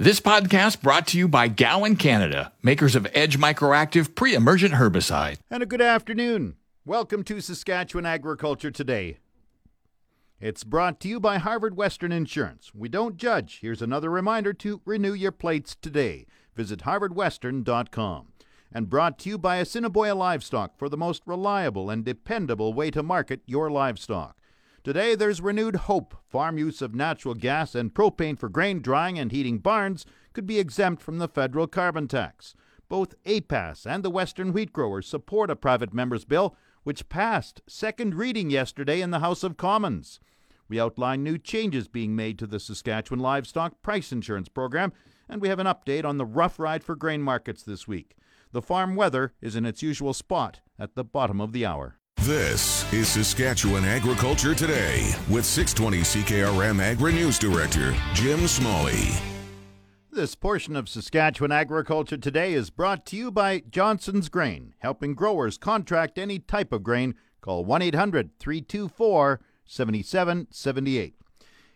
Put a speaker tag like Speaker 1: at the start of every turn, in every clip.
Speaker 1: This podcast brought to you by Gowan Canada, makers of Edge Microactive pre-emergent herbicide.
Speaker 2: And a good afternoon. Welcome to Saskatchewan Agriculture Today. It's brought to you by Harvard Western Insurance. We don't judge. Here's another reminder to renew your plates today. Visit harvardwestern.com. And brought to you by Assiniboia Livestock for the most reliable and dependable way to market your livestock. Today, there's renewed hope. Farm use of natural gas and propane for grain drying and heating barns could be exempt from the federal carbon tax. Both APAS and the Western Wheat Growers support a private member's bill, which passed second reading yesterday in the House of Commons. We outline new changes being made to the Saskatchewan Livestock Price Insurance Program, and we have an update on the rough ride for grain markets this week. The farm weather is in its usual spot at the bottom of the hour.
Speaker 3: This is Saskatchewan Agriculture Today with 620 CKRM Agri News Director Jim Smalley.
Speaker 2: This portion of Saskatchewan Agriculture Today is brought to you by Johnson's Grain, helping growers contract any type of grain. Call 1 800 324 7778.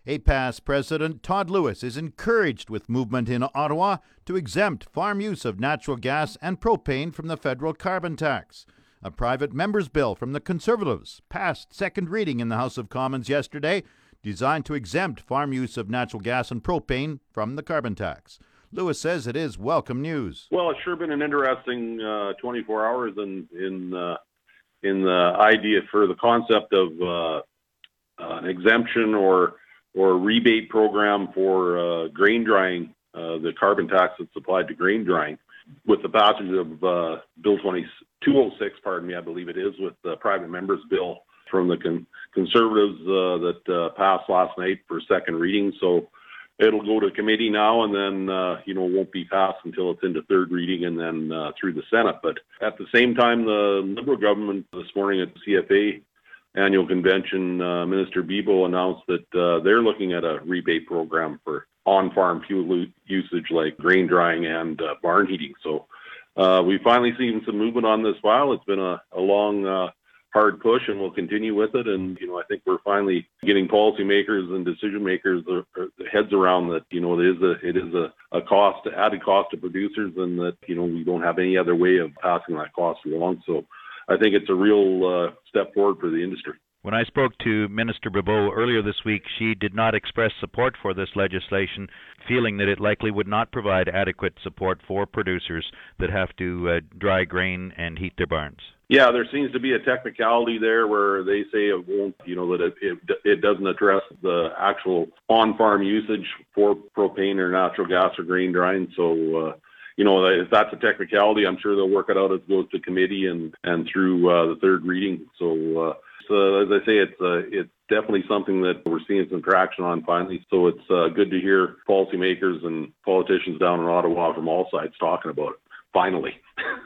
Speaker 2: APAS President Todd Lewis is encouraged with movement in Ottawa to exempt farm use of natural gas and propane from the federal carbon tax. A private member's bill from the Conservatives passed second reading in the House of Commons yesterday, designed to exempt farm use of natural gas and propane from the carbon tax. Lewis says it is welcome news.
Speaker 4: Well, it's sure been an interesting uh, 24 hours in in uh, in the idea for the concept of uh, an exemption or or rebate program for uh, grain drying, uh, the carbon tax that's applied to grain drying with the passage of uh, Bill 20, 206, pardon me, I believe it is, with the private members bill from the con- conservatives uh, that uh, passed last night for second reading. So it'll go to committee now, and then uh, you know won't be passed until it's into third reading and then uh, through the Senate. But at the same time, the Liberal government this morning at the CFA annual convention, uh, Minister Bibeau announced that uh, they're looking at a rebate program for on-farm fuel usage like grain drying and uh, barn heating. So uh, we've finally seen some movement on this file. It's been a, a long, uh, hard push, and we'll continue with it. And you know, I think we're finally getting policymakers and decision makers their, their heads around that. You know, it is a it is a, a cost, added cost to producers, and that you know we don't have any other way of passing that cost along. So I think it's a real uh, step forward for the industry.
Speaker 5: When I spoke to Minister Bibeau earlier this week, she did not express support for this legislation, feeling that it likely would not provide adequate support for producers that have to uh, dry grain and heat their barns.
Speaker 4: Yeah, there seems to be a technicality there where they say it won't, you know, that it, it, it doesn't address the actual on-farm usage for propane or natural gas or grain drying. So, uh, you know, if that's a technicality, I'm sure they'll work it out as it goes to committee and and through uh, the third reading. So. Uh, uh, as I say, it's uh, it's definitely something that we're seeing some traction on finally. So it's uh, good to hear policymakers and politicians down in Ottawa from all sides talking about it. Finally.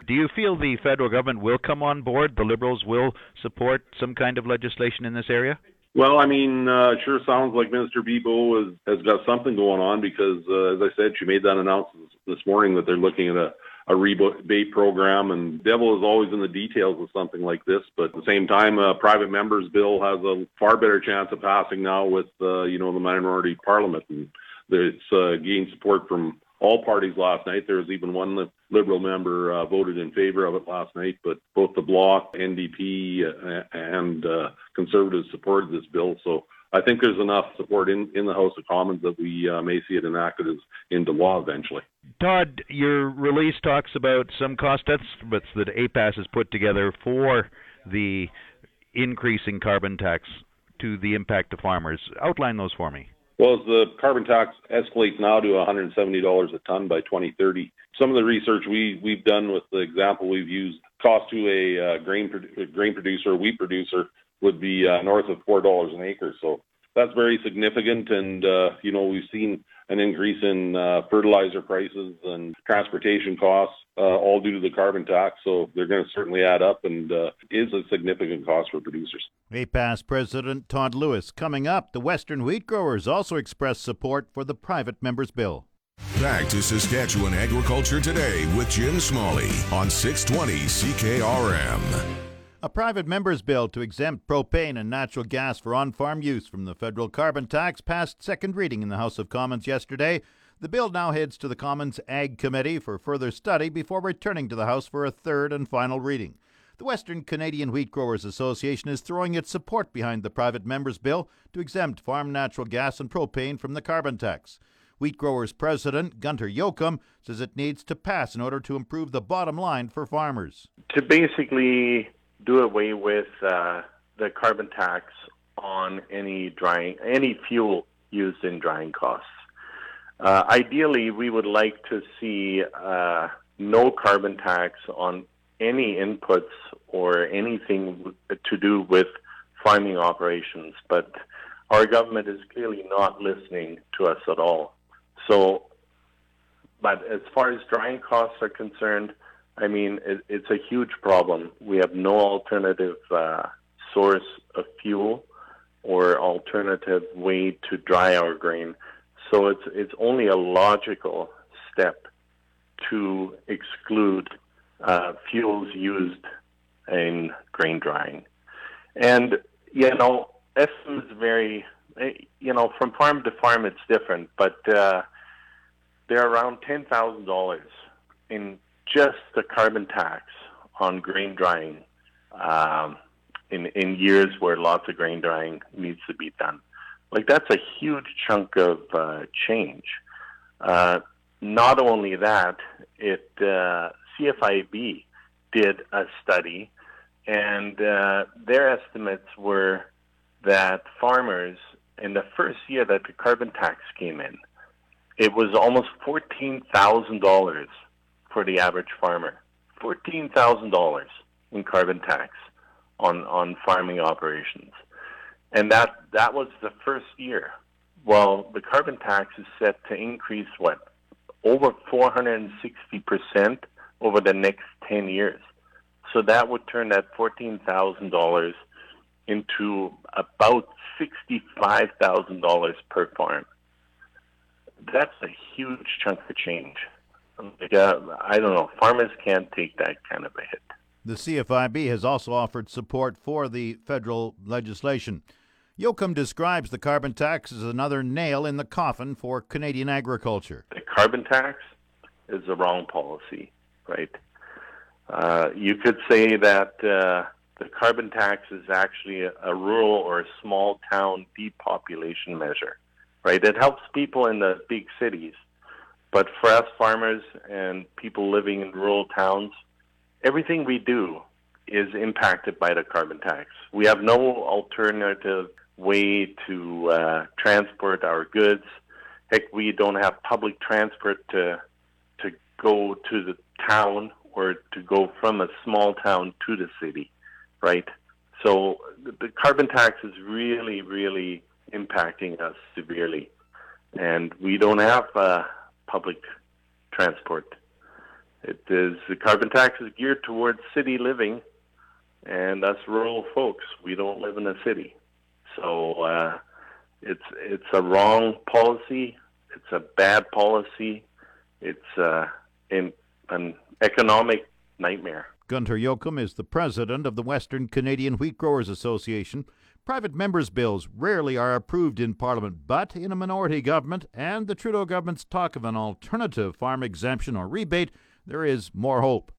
Speaker 5: Do you feel the federal government will come on board? The Liberals will support some kind of legislation in this area?
Speaker 4: Well, I mean, uh, it sure sounds like Minister has, has got something going on because, uh, as I said, she made that announcement this morning that they're looking at a a rebate program, and devil is always in the details of something like this. But at the same time, a private members bill has a far better chance of passing now with uh, you know the minority parliament, and it's uh, gained support from all parties last night. There was even one Liberal member uh, voted in favor of it last night, but both the Bloc, NDP, uh, and uh, Conservatives supported this bill. So I think there's enough support in, in the House of Commons that we uh, may see it enacted as into law eventually.
Speaker 5: Todd, your release talks about some cost estimates that APAS has put together for the increasing carbon tax to the impact to farmers. Outline those for me.
Speaker 4: Well, as the carbon tax escalates now to $170 a ton by 2030, some of the research we, we've done with the example we've used, cost to a uh, grain, grain producer, wheat producer, would be uh, north of $4 an acre. So that's very significant. And, uh, you know, we've seen an increase in uh, fertilizer prices and transportation costs, uh, all due to the carbon tax. So they're going to certainly add up and uh, is a significant cost for producers.
Speaker 2: APAS President Todd Lewis. Coming up, the Western wheat growers also expressed support for the private members bill.
Speaker 3: Back to Saskatchewan Agriculture Today with Jim Smalley on 620 CKRM.
Speaker 2: A private member's bill to exempt propane and natural gas for on farm use from the federal carbon tax passed second reading in the House of Commons yesterday. The bill now heads to the Commons Ag Committee for further study before returning to the House for a third and final reading. The Western Canadian Wheat Growers Association is throwing its support behind the private members' bill to exempt farm natural gas and propane from the carbon tax. Wheat Growers President Gunter Jochum says it needs to pass in order to improve the bottom line for farmers.
Speaker 6: To basically do away with uh, the carbon tax on any drying, any fuel used in drying costs. Uh, ideally, we would like to see uh, no carbon tax on any inputs or anything to do with farming operations, but our government is clearly not listening to us at all. So, but as far as drying costs are concerned, I mean, it, it's a huge problem. We have no alternative uh, source of fuel or alternative way to dry our grain. So it's it's only a logical step to exclude uh, fuels used in grain drying. And you know, SM is very eh, you know from farm to farm it's different, but uh, they're around ten thousand dollars in just the carbon tax on grain drying um, in in years where lots of grain drying needs to be done. Like that's a huge chunk of uh, change. Uh, not only that, it uh, CFIB did a study, and uh, their estimates were that farmers in the first year that the carbon tax came in, it was almost fourteen thousand dollars for the average farmer. Fourteen thousand dollars in carbon tax on on farming operations, and that that was the first year. Well, the carbon tax is set to increase what over 460 percent over the next 10 years. So that would turn that $14,000 into about $65,000 per farm. That's a huge chunk of change. Like, uh, I don't know. Farmers can't take that kind of a hit.
Speaker 2: The CFIB has also offered support for the federal legislation. Jochum describes the carbon tax as another nail in the coffin for Canadian agriculture.
Speaker 6: The carbon tax is the wrong policy right? Uh, you could say that uh, the carbon tax is actually a, a rural or a small town depopulation measure, right? It helps people in the big cities, but for us farmers and people living in rural towns, everything we do is impacted by the carbon tax. We have no alternative way to uh, transport our goods. Heck, we don't have public transport to to go to the town or to go from a small town to the city, right? So the carbon tax is really, really impacting us severely, and we don't have uh, public transport. It is the carbon tax is geared towards city living, and us rural folks, we don't live in a city, so uh, it's it's a wrong policy. It's a bad policy. It's uh, in an economic nightmare.
Speaker 2: Gunter Jochum is the president of the Western Canadian Wheat Growers Association. Private members' bills rarely are approved in Parliament, but in a minority government and the Trudeau government's talk of an alternative farm exemption or rebate, there is more hope.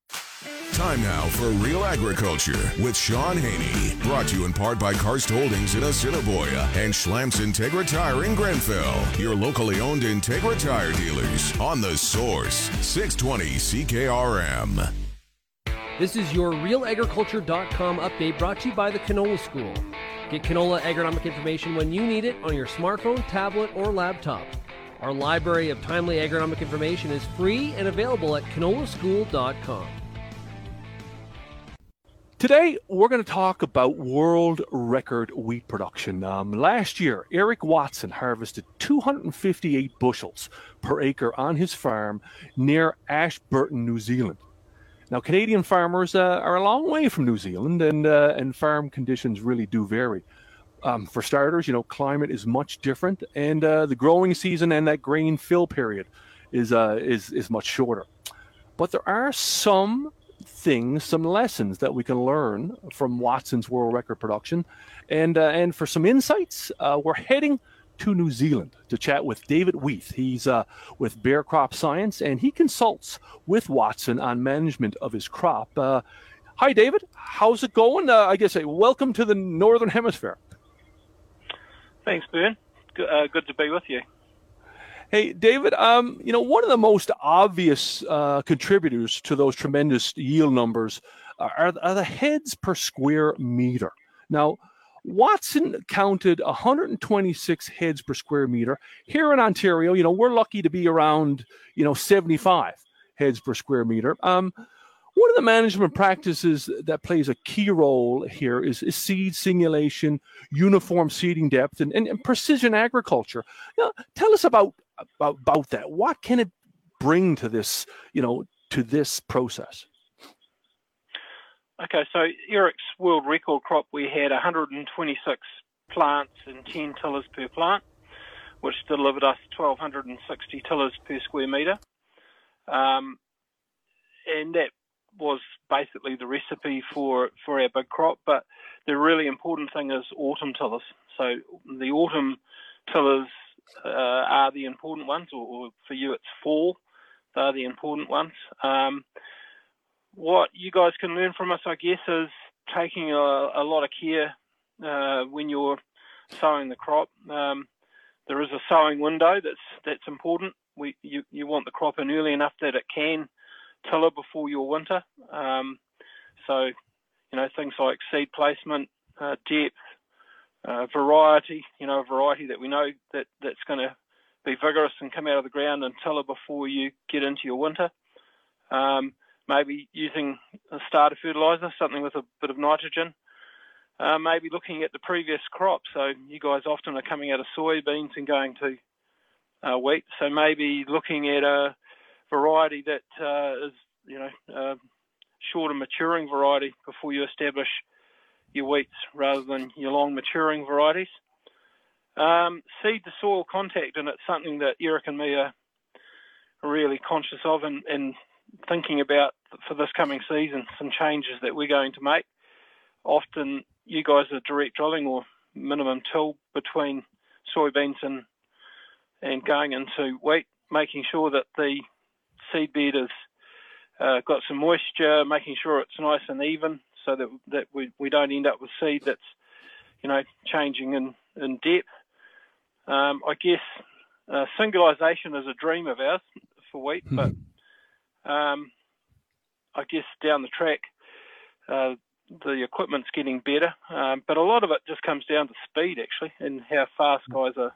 Speaker 3: Time now for Real Agriculture with Shaun Haney. Brought to you in part by Karst Holdings in Assiniboia and Schlamps Integra Tire in Grenfell. Your locally owned Integra Tire dealers on the source 620 CKRM.
Speaker 7: This is your realagriculture.com update brought to you by the Canola School. Get canola agronomic information when you need it on your smartphone, tablet, or laptop. Our library of timely agronomic information is free and available at canolaschool.com.
Speaker 8: Today, we're going to talk about world record wheat production. Um, last year, Eric Watson harvested 258 bushels per acre on his farm near Ashburton, New Zealand. Now, Canadian farmers uh, are a long way from New Zealand, and uh, and farm conditions really do vary. Um, for starters, you know, climate is much different, and uh, the growing season and that grain fill period is uh, is is much shorter. But there are some things, some lessons that we can learn from Watson's world record production, and uh, and for some insights, uh, we're heading to New Zealand to chat with David Weath. He's uh, with Bayer Crop Science and he consults with Watson on management of his crop. Uh, hi, David. How's it going? Uh, I guess uh, welcome to the Northern Hemisphere.
Speaker 9: Thanks, Bern. Good, uh, good to be with you.
Speaker 8: Hey, David, um, you know, one of the most obvious uh, contributors to those tremendous yield numbers are, are the heads per square meter. Now, Watson counted 126 heads per square meter. Here in Ontario, you know, we're lucky to be around, you know, 75 heads per square meter. Um, one of the management practices that plays a key role here is, is seed singulation, uniform seeding depth, and, and, and precision agriculture. Tell us about, about about that. What can it bring to this, you know, to this process?
Speaker 9: Okay, so Eric's world record crop, we had 126 plants and 10 tillers per plant, which delivered us 1,260 tillers per square metre. Um, and that was basically the recipe for, for our big crop. But the really important thing is autumn tillers. So the autumn tillers uh, are the important ones, or, or, for you it's fall. They're the important ones. Um, what you guys can learn from us, I guess, is taking a, a lot of care uh, when you're sowing the crop. Um, there is a sowing window that's that's important. We you, you want the crop in early enough that it can tiller before your winter. Um, so you know things like seed placement, uh, depth, uh, variety. You know a variety that we know that that's going to be vigorous and come out of the ground and tiller before you get into your winter. Um, maybe using a starter fertilizer, something with a bit of nitrogen. Uh, maybe looking at the previous crop. So you guys often are coming out of soybeans and going to uh, wheat. So maybe looking at a variety that uh, is, you know, uh, shorter maturing variety before you establish your wheats rather than your long maturing varieties. Um, seed to soil contact, and it's something that Eric and me are really conscious of and, and thinking about for this coming season some changes that we're going to make. Often you guys are direct drilling or minimum till between soybeans and and going into wheat, making sure that the seed bed has uh, got some moisture, making sure it's nice and even, so that that we, we don't end up with seed that's you know changing in in depth. Um, I guess uh, singularization is a dream of ours for wheat, but um, I guess down the track, uh, the equipment's getting better, um, but a lot of it just comes down to speed actually, and how fast guys are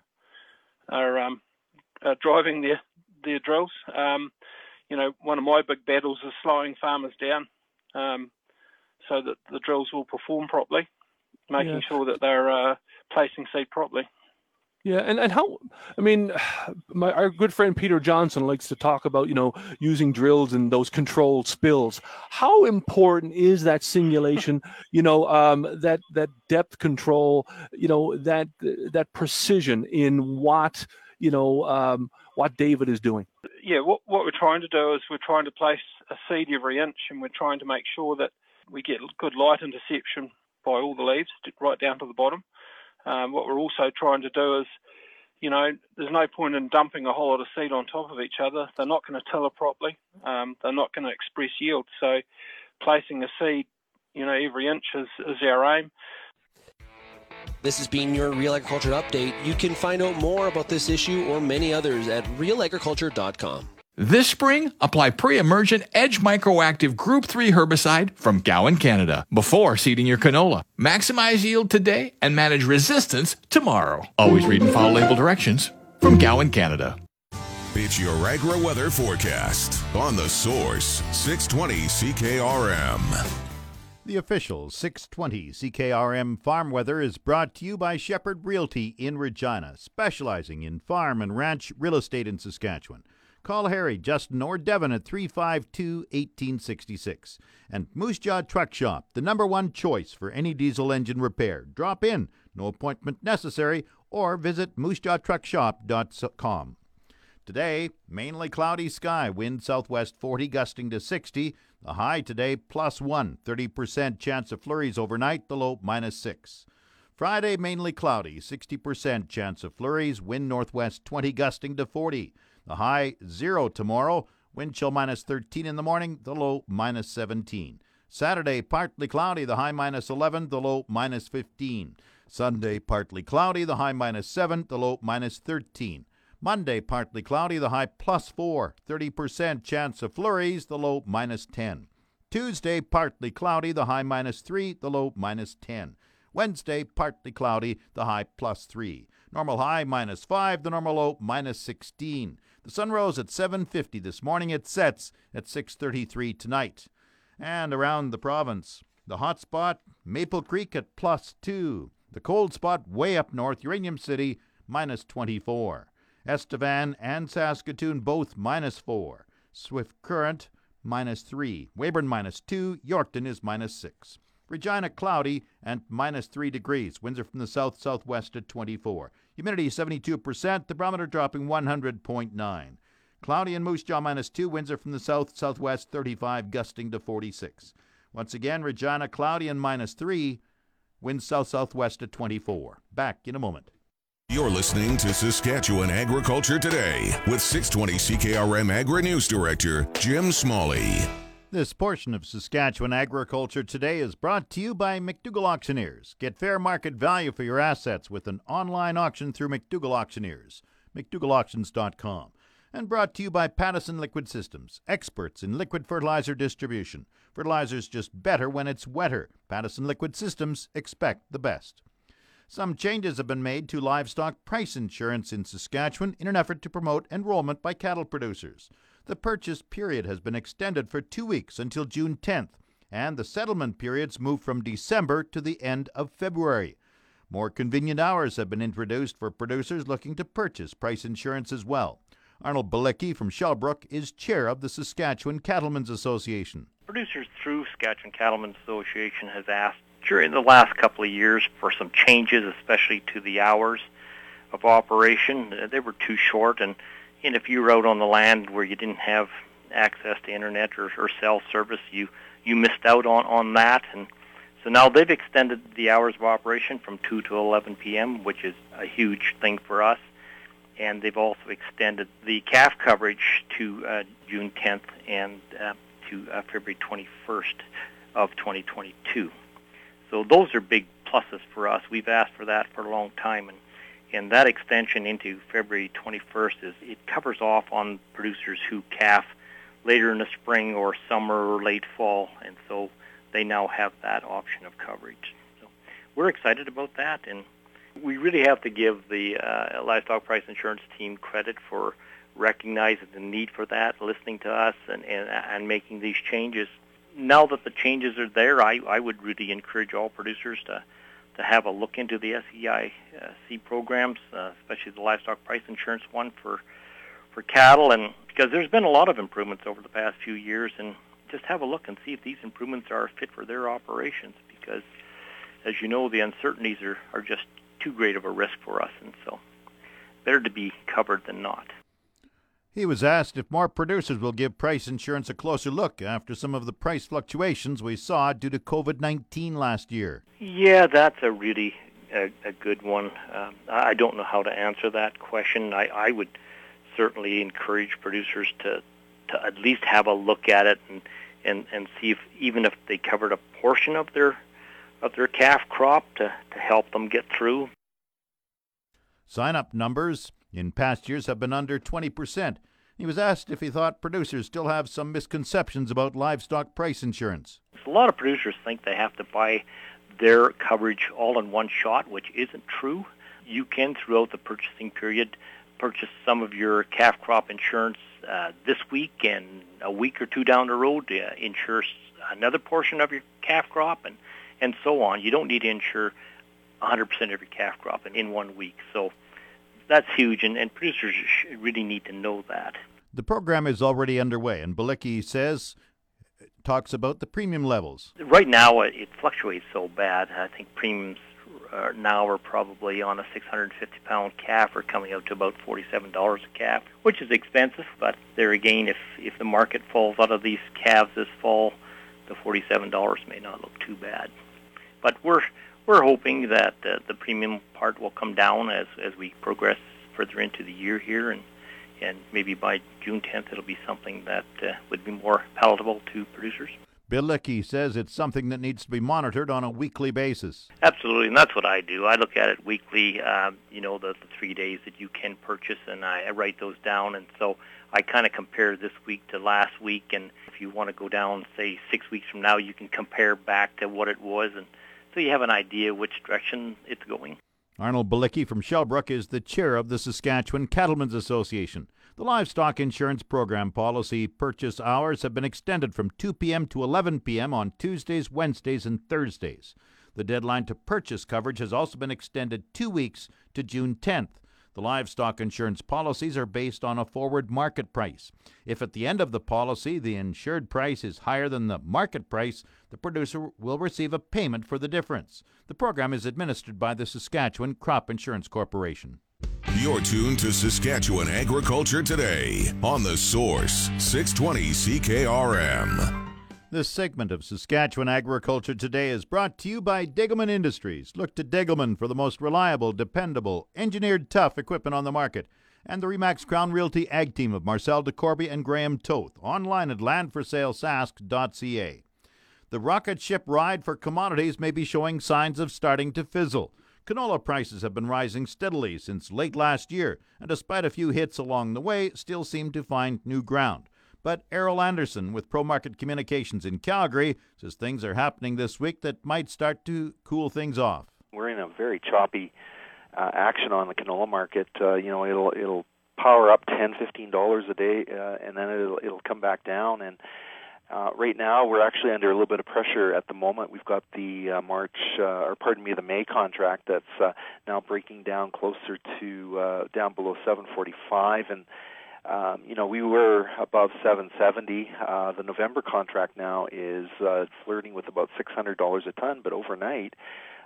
Speaker 9: are, um, are driving their their drills. Um, you know, one of my big battles is slowing farmers down um, so that the drills will perform properly, making yeah. sure that they're uh, placing seed properly.
Speaker 8: Yeah, and, and how I mean, my our good friend Peter Johnson likes to talk about you know using drills and those controlled spills. How important is that singulation? you know, um, that that depth control. You know that that precision in what you know um, what David is doing.
Speaker 9: Yeah, what what we're trying to do is we're trying to place a seed every inch, and we're trying to make sure that we get good light interception by all the leaves right down to the bottom. Um, what we're also trying to do is, you know, there's no point in dumping a whole lot of seed on top of each other. They're not going to tiller properly. Um, they're not going to express yield. So placing a seed, you know, every inch is, is our aim.
Speaker 7: This has been your Real Agriculture Update. You can find out more about this issue or many others at realagriculture.com.
Speaker 1: This spring, apply pre-emergent Edge Microactive Group 3 herbicide from Gowan, Canada, before seeding your canola. Maximize yield today and manage resistance tomorrow. Always read and follow label directions from Gowan, Canada.
Speaker 3: It's your agri weather forecast on the Source 620 CKRM.
Speaker 2: The official 620 CKRM farm weather is brought to you by Shepherd Realty in Regina, specializing in farm and ranch real estate in Saskatchewan. Call Harry, Justin, or Devin at 352 1866. And Moose Jaw Truck Shop, the number one choice for any diesel engine repair. Drop in, no appointment necessary, or visit moosejawtruckshop.com. Today, mainly cloudy sky, wind southwest 40, gusting to 60. The high today, plus 1, 30% chance of flurries overnight, the low minus 6. Friday, mainly cloudy, 60% chance of flurries, wind northwest 20 gusting to 40. The high 0 tomorrow, wind chill minus 13 in the morning, the low minus 17. Saturday, partly cloudy, the high minus 11, the low minus 15. Sunday, partly cloudy, the high minus 7, the low minus 13. Monday, partly cloudy, the high plus 4, 30% chance of flurries, the low minus 10. Tuesday, partly cloudy, the high minus 3, the low minus 10. Wednesday, partly cloudy, the high plus 3. Normal high minus 5, the normal low minus 16. The sun rose at 7:50 this morning. It sets at 6:33 tonight. And around the province, the hot spot, Maple Creek at plus 2. The cold spot way up north, Uranium City, minus 24. Estevan and Saskatoon both minus 4. Swift Current, minus 3. Weyburn, minus 2. Yorkton is minus 6. Regina cloudy and minus 3 degrees. Winds are from the south southwest at 24. Humidity 72%. The barometer dropping 100.9. Cloudy in Moose Jaw minus 2. Winds are from the south southwest 35, gusting to 46. Once again, Regina cloudy and minus 3. Winds south southwest at 24. Back in a moment.
Speaker 3: You're listening to Saskatchewan Agriculture Today with 620 CKRM Agri News Director Jim Smalley.
Speaker 2: This portion of Saskatchewan Agriculture Today is brought to you by McDougall Auctioneers. Get fair market value for your assets with an online auction through McDougall Auctioneers. McDougallAuctions.com. And brought to you by Pattison Liquid Systems, experts in liquid fertilizer distribution. Fertilizer's just better when it's wetter. Pattison Liquid Systems expect the best. Some changes have been made to livestock price insurance in Saskatchewan in an effort to promote enrollment by cattle producers. The purchase period has been extended for two weeks until June 10th, and the settlement periods moved from December to the end of February. More convenient hours have been introduced for producers looking to purchase price insurance as well. Arnold Balicki from Shellbrook is chair of the Saskatchewan Cattlemen's Association.
Speaker 10: Producers through Saskatchewan Cattlemen's Association has asked during the last couple of years for some changes, especially to the hours of operation. They were too short, and and if you rode on the land where you didn't have access to internet or, or cell service, you you missed out on on that. And so now they've extended the hours of operation from 2 to 11 p.m., which is a huge thing for us. And they've also extended the calf coverage to uh, June 10th and uh, to uh, February 21st of 2022. So those are big pluses for us. We've asked for that for a long time, and and that extension into February 21st is it covers off on producers who calf later in the spring or summer or late fall, and so they now have that option of coverage. So we're excited about that, and we really have to give the uh, livestock price insurance team credit for recognizing the need for that, listening to us, and, and, and making these changes. Now that the changes are there, I, I would really encourage all producers to to have a look into the SCIC programs, uh, especially the livestock price insurance one for for cattle, and because there's been a lot of improvements over the past few years, and just have a look and see if these improvements are fit for their operations. Because, as you know, the uncertainties are are just too great of a risk for us, and so better to be covered than not.
Speaker 2: He was asked if more producers will give price insurance a closer look after some of the price fluctuations we saw due to COVID 19 last year.
Speaker 10: Yeah, that's a really a, a good one. Um, I don't know how to answer that question. I, I would certainly encourage producers to, to at least have a look at it and, and, and see if even if they covered a portion of their of their calf crop to, to help them get through.
Speaker 2: Sign up numbers in past years have been under 20%. He was asked if he thought producers still have some misconceptions about livestock price insurance.
Speaker 10: A lot of producers think they have to buy their coverage all in one shot, which isn't true. You can, throughout the purchasing period, purchase some of your calf crop insurance uh, this week and a week or two down the road, uh, insure another portion of your calf crop and, and so on. You don't need to insure 100% of your calf crop in, in one week. So that's huge, and, and producers really need to know that.
Speaker 2: The program is already underway, and Balicki says talks about the premium levels.
Speaker 10: Right now, it fluctuates so bad. I think premiums are now are probably on a 650 pound calf are coming out to about $47 a calf, which is expensive. But there again, if if the market falls out of these calves this fall, the $47 may not look too bad. But we're we're hoping that uh, the premium part will come down as as we progress further into the year here, and and maybe by June 10th it'll be something that uh, would be more palatable to producers.
Speaker 2: Balicki says it's something that needs to be monitored on a weekly basis.
Speaker 10: Absolutely, and that's what I do. I look at it weekly. Um, you know, the, the three days that you can purchase, and I, I write those down. And so I kind of compare this week to last week. And if you want to go down, say six weeks from now, you can compare back to what it was, and so you have an idea which direction it's going.
Speaker 2: Arnold Balicki from Shellbrook is the chair of the Saskatchewan Cattlemen's Association. The livestock insurance program policy purchase hours have been extended from 2 p.m. to 11 p.m. on Tuesdays, Wednesdays, and Thursdays. The deadline to purchase coverage has also been extended two weeks to June 10th. The livestock insurance policies are based on a forward market price. If at the end of the policy the insured price is higher than the market price, the producer will receive a payment for the difference. The program is administered by the Saskatchewan Crop Insurance Corporation.
Speaker 3: You're tuned to Saskatchewan Agriculture Today on The Source, 620 CKRM.
Speaker 2: This segment of Saskatchewan Agriculture Today is brought to you by Degelman Industries. Look to Degelman for the most reliable, dependable, engineered tough equipment on the market. And the Remax Crown Realty Ag Team of Marcel DeCorby and Graham Toth. Online at landforsalesask.ca. The rocket ship ride for commodities may be showing signs of starting to fizzle. Canola prices have been rising steadily since late last year, and despite a few hits along the way, still seem to find new ground. But Errol Anderson with Pro Market Communications in Calgary says things are happening this week that might start to cool things off.
Speaker 11: We're in a very choppy uh, action on the canola market. Uh, you know, it'll it'll power up ten, fifteen dollars a day, uh, and then it'll it'll come back down. And uh, right now, we're actually under a little bit of pressure at the moment. We've got the uh, March, uh, or pardon me, the May contract that's uh, now breaking down closer to uh, down below 745, and um, you know, we were above 770. Uh, the November contract now is uh, flirting with about $600 a ton, but overnight,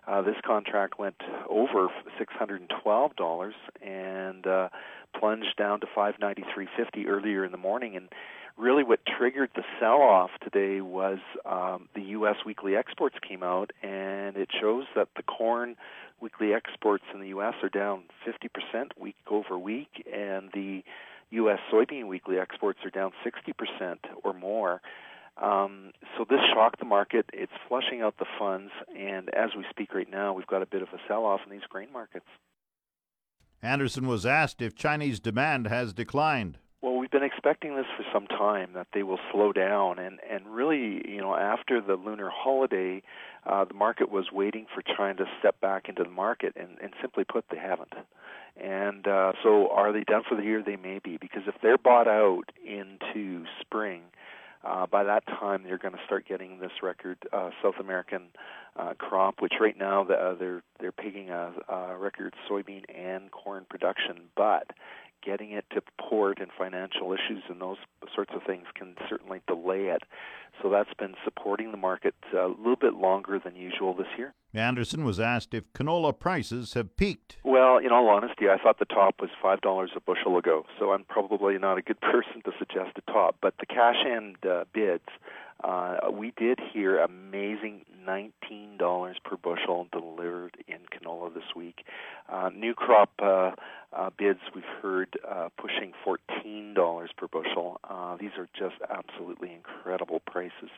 Speaker 11: uh, this contract went over $612 and uh, plunged down to 593.50 earlier in the morning. And really, what triggered the sell-off today was um, the U.S. weekly exports came out, and it shows that the corn weekly exports in the U.S. are down 50% week over week, and the U.S. soybean weekly exports are down 60% or more. Um, so this shocked the market. It's flushing out the funds, and as we speak right now, we've got a bit of a sell-off in these grain markets.
Speaker 2: Anderson was asked if Chinese demand has declined.
Speaker 11: Well, we've been expecting this for some time that they will slow down, and and really, you know, after the lunar holiday, uh, the market was waiting for China to step back into the market, and and simply put, they haven't. And uh, so, are they done for the year? They may be, because if they're bought out into spring, uh, by that time they're going to start getting this record uh, South American uh, crop, which right now the, uh, they're they're picking a, a record soybean and corn production, but getting it to port and financial issues and those sorts of things can certainly delay it. So that's been supporting the market a little bit longer than usual this year.
Speaker 2: Anderson was asked if canola prices have peaked.
Speaker 11: Well, in all honesty, I thought the top was five dollars a bushel ago, so I'm probably not a good person to suggest a top. But the cash end uh, bids, uh, we did hear amazing nineteen dollars per bushel delivered in canola this week. Uh, new crop uh, uh, bids we've heard uh, pushing fourteen dollars per bushel. Uh, these are just absolutely incredible prices.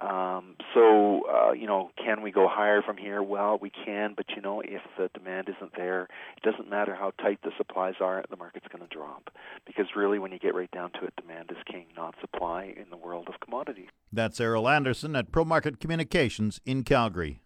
Speaker 11: Um, so, uh, you know, can we go higher from here? Well, we can, but you know, if the demand isn't there, it doesn't matter how tight the supplies are, the market's going to drop. Because really, when you get right down to it, demand is king, not supply in the world of commodities.
Speaker 2: That's Errol Anderson at Pro Market Communications in Calgary.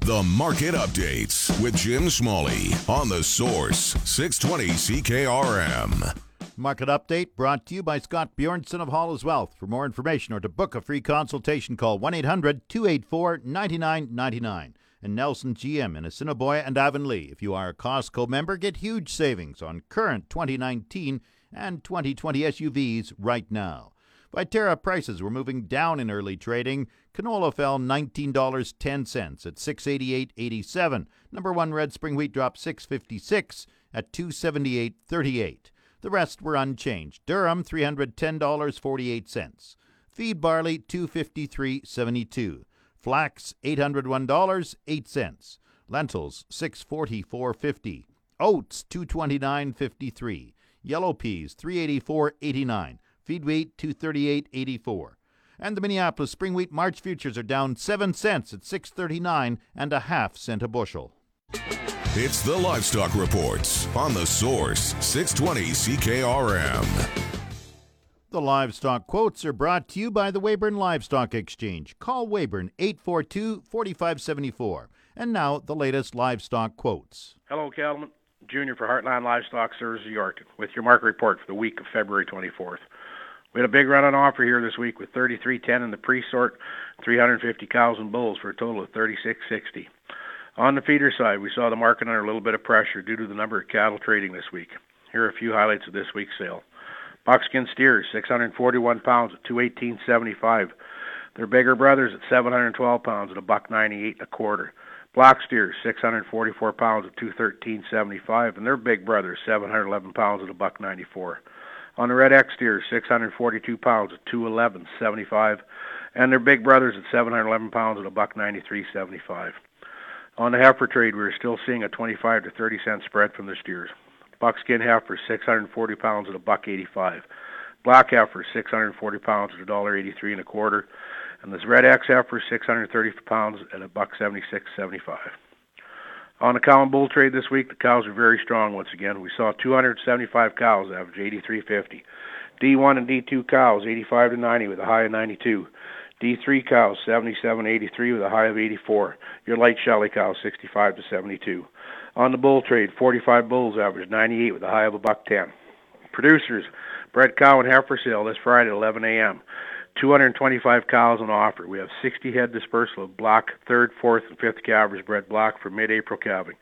Speaker 3: The Market Updates with Jim Smalley on The Source, 620 CKRM.
Speaker 2: Market Update brought to you by Scott Bjornson of Hall's Wealth. For more information or to book a free consultation, call 1 800 284 9999. And Nelson GM in Assiniboia and Avonlea. If you are a Costco member, get huge savings on current 2019 and 2020 SUVs right now. Viterra prices were moving down in early trading. Canola fell $19.10 at 688.87. Number 1 red spring wheat dropped 656 at 278.38. The rest were unchanged. Durum $310.48. Feed barley 253.72. Flax $801 8 cents. Lentils 644 50 Oats 229.53. Yellow peas 384.89. Feed wheat 238.84. And the Minneapolis spring wheat March futures are down 7 cents at 639 and a half cent a bushel.
Speaker 3: It's the Livestock Reports on the Source 620 CKRM.
Speaker 2: The livestock quotes are brought to you by the Weyburn Livestock Exchange. Call Weyburn 842 4574. And now the latest livestock quotes.
Speaker 12: Hello, Cattlemen. Junior for Heartland Livestock Services York with your market report for the week of February 24th. We had a big run on offer here this week with 3310 in the pre-sort, 350 cows and bulls for a total of 3660. On the feeder side, we saw the market under a little bit of pressure due to the number of cattle trading this week. Here are a few highlights of this week's sale. Buckskin steers, 641 pounds at 218.75. Their bigger brothers at 712 pounds at a buck 98 and a quarter. Black steers, 644 pounds at 213.75, and their big brothers, 711 pounds at a buck 94. On the red X steers, 642 pounds at 211.75, and their big brothers at 711 pounds at a buck 93.75. On the heifer trade, we are still seeing a 25 to 30 cent spread from the steers. Buckskin heifer, 640 pounds at a buck 85. Black heifer, 640 pounds at a dollar 83 and a quarter and this red X heifer 630 pounds at a buck 76.75. On the cow and bull trade this week, the cows are very strong once again. We saw 275 cows average 83.50. D1 and D2 cows 85 to 90 with a high of 92. D3 cows 77.83 with a high of 84. Your light Shelly cows 65 to 72. On the bull trade, 45 bulls average 98 with a high of a buck 10. Producers, bred cow and heifer sale this Friday at 11 a.m. 225 cows on offer. We have 60 head dispersal of block, third, fourth, and fifth calvers bred block for mid-April calving.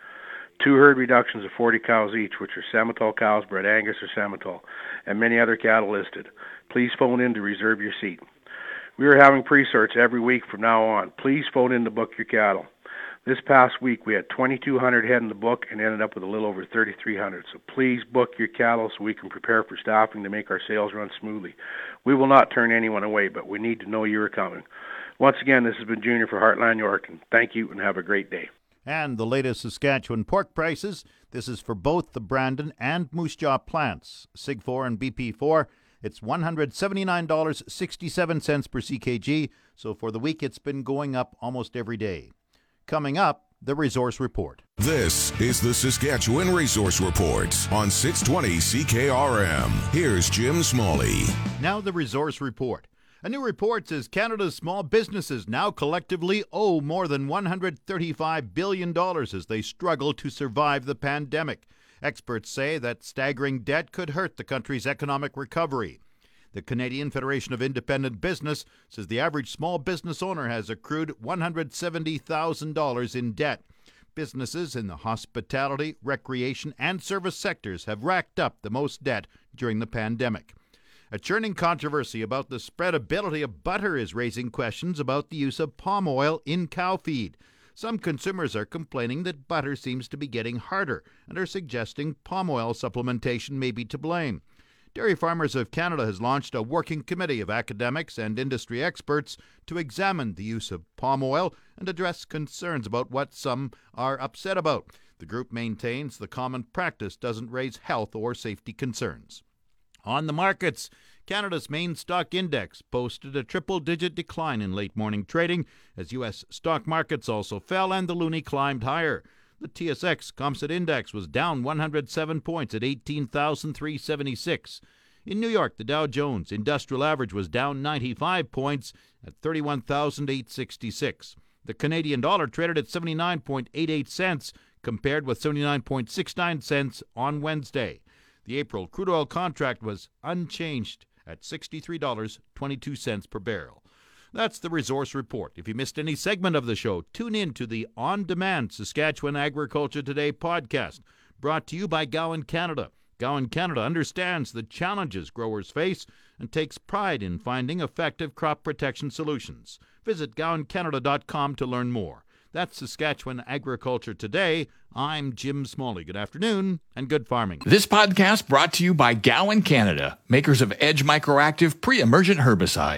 Speaker 12: Two herd reductions of 40 cows each, which are Simmental cows bred Angus or Simmental, and many other cattle listed. Please phone in to reserve your seat. We are having pre-sorts every week from now on. Please phone in to book your cattle. This past week, we had 2,200 head in the book and ended up with a little over 3,300. So please book your cattle so we can prepare for staffing to make our sales run smoothly. We will not turn anyone away, but we need to know you are coming. Once again, this has been Junior for Heartland York, and thank you and have a great day.
Speaker 2: And the latest Saskatchewan pork prices. This is for both the Brandon and Moose Jaw plants, SIG 4 and BP 4. It's $179.67 per CKG. So for the week, it's been going up almost every day. Coming up, the Resource Report.
Speaker 3: This is the Saskatchewan Resource Report on 620 CKRM. Here's Jim Smalley.
Speaker 2: Now, the Resource Report. A new report says Canada's small businesses now collectively owe more than $135 billion as they struggle to survive the pandemic. Experts say that staggering debt could hurt the country's economic recovery. The Canadian Federation of Independent Business says the average small business owner has accrued $170,000 in debt. Businesses in the hospitality, recreation, and service sectors have racked up the most debt during the pandemic. A churning controversy about the spreadability of butter is raising questions about the use of palm oil in cow feed. Some consumers are complaining that butter seems to be getting harder and are suggesting palm oil supplementation may be to blame. Dairy Farmers of Canada has launched a working committee of academics and industry experts to examine the use of palm oil and address concerns about what some are upset about. The group maintains the common practice doesn't raise health or safety concerns. On the markets, Canada's main stock index posted a triple digit decline in late morning trading as U.S. stock markets also fell and the loonie climbed higher. The TSX Composite Index was down 107 points at 18,376. In New York, the Dow Jones Industrial Average was down 95 points at 31,866. The Canadian dollar traded at 79.88 cents compared with 79.69 cents on Wednesday. The April crude oil contract was unchanged at $63.22 per barrel. That's the Resource Report. If you missed any segment of the show, tune in to the on demand Saskatchewan Agriculture Today podcast, brought to you by Gowan Canada. Gowan Canada understands the challenges growers face and takes pride in finding effective crop protection solutions. Visit gowancanada.com to learn more. That's Saskatchewan Agriculture Today. I'm Jim Smalley. Good afternoon and good farming.
Speaker 1: This podcast brought to you by Gowan Canada, makers of Edge Microactive pre emergent herbicide.